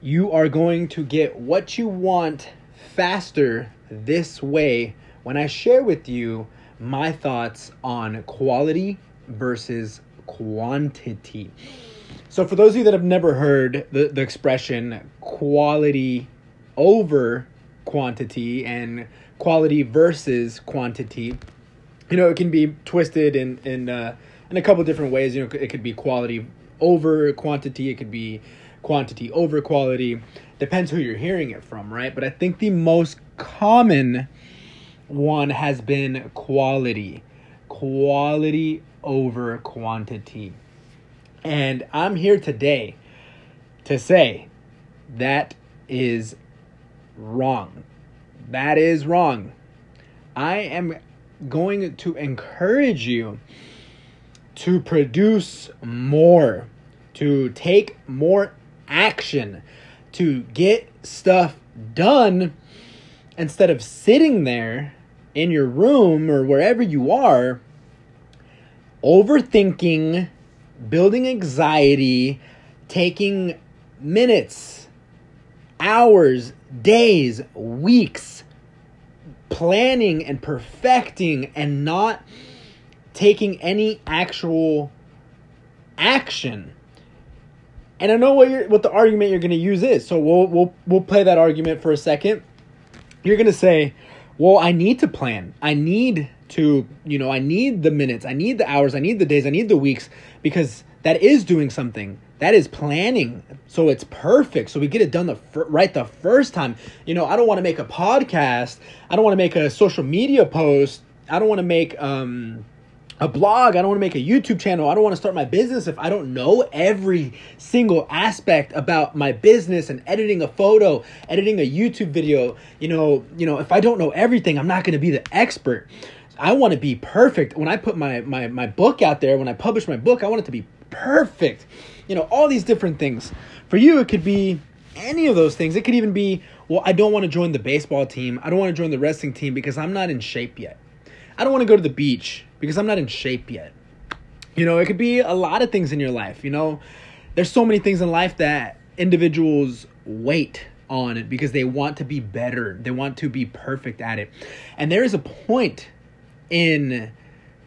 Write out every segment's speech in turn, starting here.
you are going to get what you want faster this way when I share with you my thoughts on quality versus quantity. So, for those of you that have never heard the, the expression quality over quantity and quality versus quantity, you know, it can be twisted in, in, uh, in a couple different ways. You know, it could be quality over quantity, it could be quantity over quality. Depends who you're hearing it from, right? But I think the most common one has been quality. Quality over quantity. And I'm here today to say that is wrong. That is wrong. I am going to encourage you to produce more, to take more action, to get stuff done instead of sitting there in your room or wherever you are, overthinking, building anxiety, taking minutes, hours, days, weeks, planning and perfecting and not taking any actual action. And I know what you're, what the argument you're going to use is. So we'll we'll we'll play that argument for a second. You're going to say, "Well, I need to plan. I need to, you know, I need the minutes. I need the hours. I need the days. I need the weeks because that is doing something. That is planning. So it's perfect. So we get it done the fir- right the first time. You know, I don't want to make a podcast. I don't want to make a social media post. I don't want to make um a blog. I don't want to make a YouTube channel. I don't want to start my business if I don't know every single aspect about my business and editing a photo, editing a YouTube video. You know, you know, if I don't know everything, I'm not going to be the expert. I want to be perfect. When I put my my my book out there, when I publish my book, I want it to be perfect. You know, all these different things. For you, it could be any of those things. It could even be, well, I don't want to join the baseball team. I don't want to join the wrestling team because I'm not in shape yet. I don't want to go to the beach because I'm not in shape yet. You know, it could be a lot of things in your life. You know, there's so many things in life that individuals wait on it because they want to be better. They want to be perfect at it. And there is a point in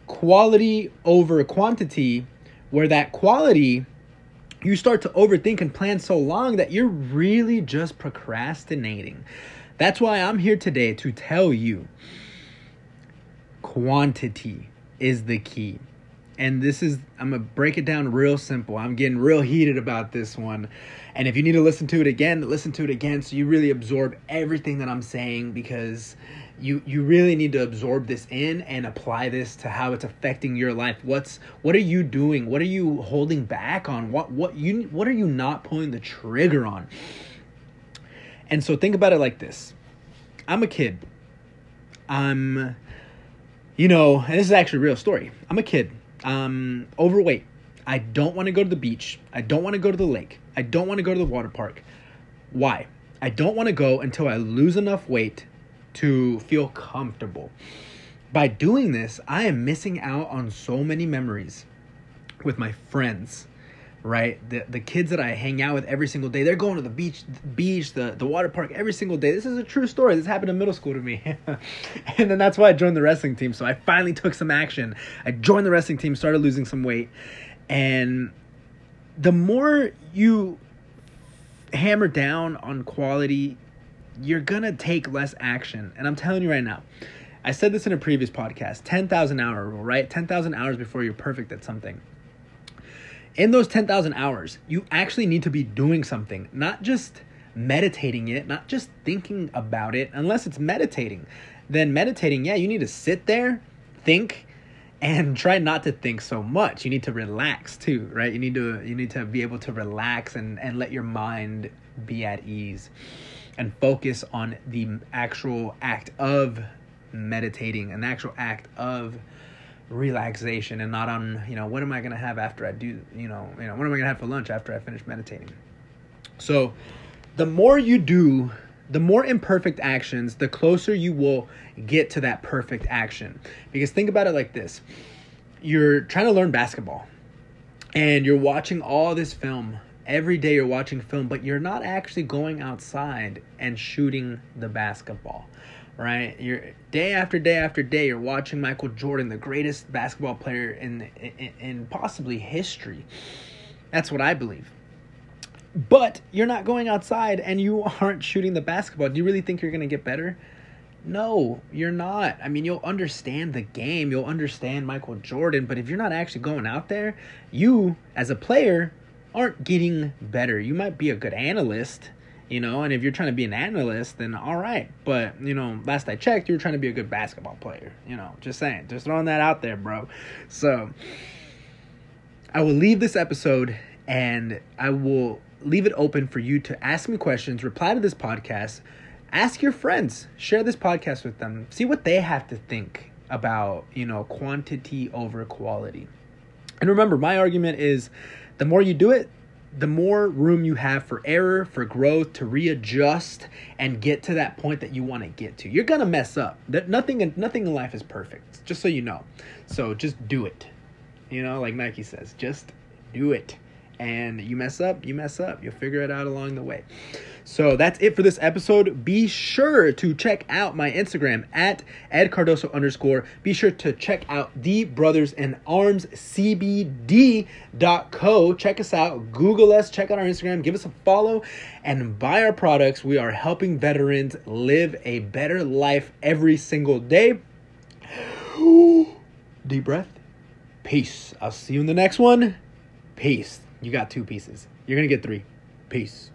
quality over quantity where that quality you start to overthink and plan so long that you're really just procrastinating. That's why I'm here today to tell you quantity is the key. And this is, I'm going to break it down real simple. I'm getting real heated about this one. And if you need to listen to it again, listen to it again so you really absorb everything that I'm saying because you you really need to absorb this in and apply this to how it's affecting your life. What's what are you doing? What are you holding back on? What what you what are you not pulling the trigger on? And so think about it like this. I'm a kid. I'm you know, and this is actually a real story. I'm a kid. I'm overweight. I don't want to go to the beach. I don't want to go to the lake. I don't want to go to the water park. Why? I don't want to go until I lose enough weight to feel comfortable. By doing this, I am missing out on so many memories with my friends, right? The the kids that I hang out with every single day, they're going to the beach, the beach, the, the water park every single day. This is a true story. This happened in middle school to me. and then that's why I joined the wrestling team. So I finally took some action. I joined the wrestling team, started losing some weight. And the more you hammer down on quality, you're gonna take less action. And I'm telling you right now, I said this in a previous podcast 10,000 hour rule, right? 10,000 hours before you're perfect at something. In those 10,000 hours, you actually need to be doing something, not just meditating it, not just thinking about it, unless it's meditating. Then meditating, yeah, you need to sit there, think, and try not to think so much. You need to relax too, right? You need to you need to be able to relax and and let your mind be at ease and focus on the actual act of meditating, an actual act of relaxation and not on, you know, what am I going to have after I do, you know, you know, what am I going to have for lunch after I finish meditating? So, the more you do, the more imperfect actions, the closer you will get to that perfect action. Because think about it like this. You're trying to learn basketball and you're watching all this film every day you're watching film, but you're not actually going outside and shooting the basketball, right? You're day after day after day you're watching Michael Jordan, the greatest basketball player in in, in possibly history. That's what I believe. But you're not going outside and you aren't shooting the basketball. Do you really think you're going to get better? No, you're not. I mean, you'll understand the game, you'll understand Michael Jordan, but if you're not actually going out there, you as a player aren't getting better. You might be a good analyst, you know, and if you're trying to be an analyst, then all right. But, you know, last I checked, you were trying to be a good basketball player, you know, just saying, just throwing that out there, bro. So, I will leave this episode and I will leave it open for you to ask me questions, reply to this podcast ask your friends, share this podcast with them, see what they have to think about, you know, quantity over quality. And remember, my argument is the more you do it, the more room you have for error, for growth, to readjust and get to that point that you want to get to. You're gonna mess up. That nothing, nothing in life is perfect. Just so you know. So just do it. You know, like Nike says, just do it and you mess up, you mess up. You'll figure it out along the way. So that's it for this episode. Be sure to check out my Instagram at Ed Cardoso underscore. Be sure to check out the Brothers in Arms CBD.co. Check us out, Google us, check out our Instagram, give us a follow, and buy our products. We are helping veterans live a better life every single day. Deep breath. Peace. I'll see you in the next one. Peace. You got two pieces. You're going to get three. Peace.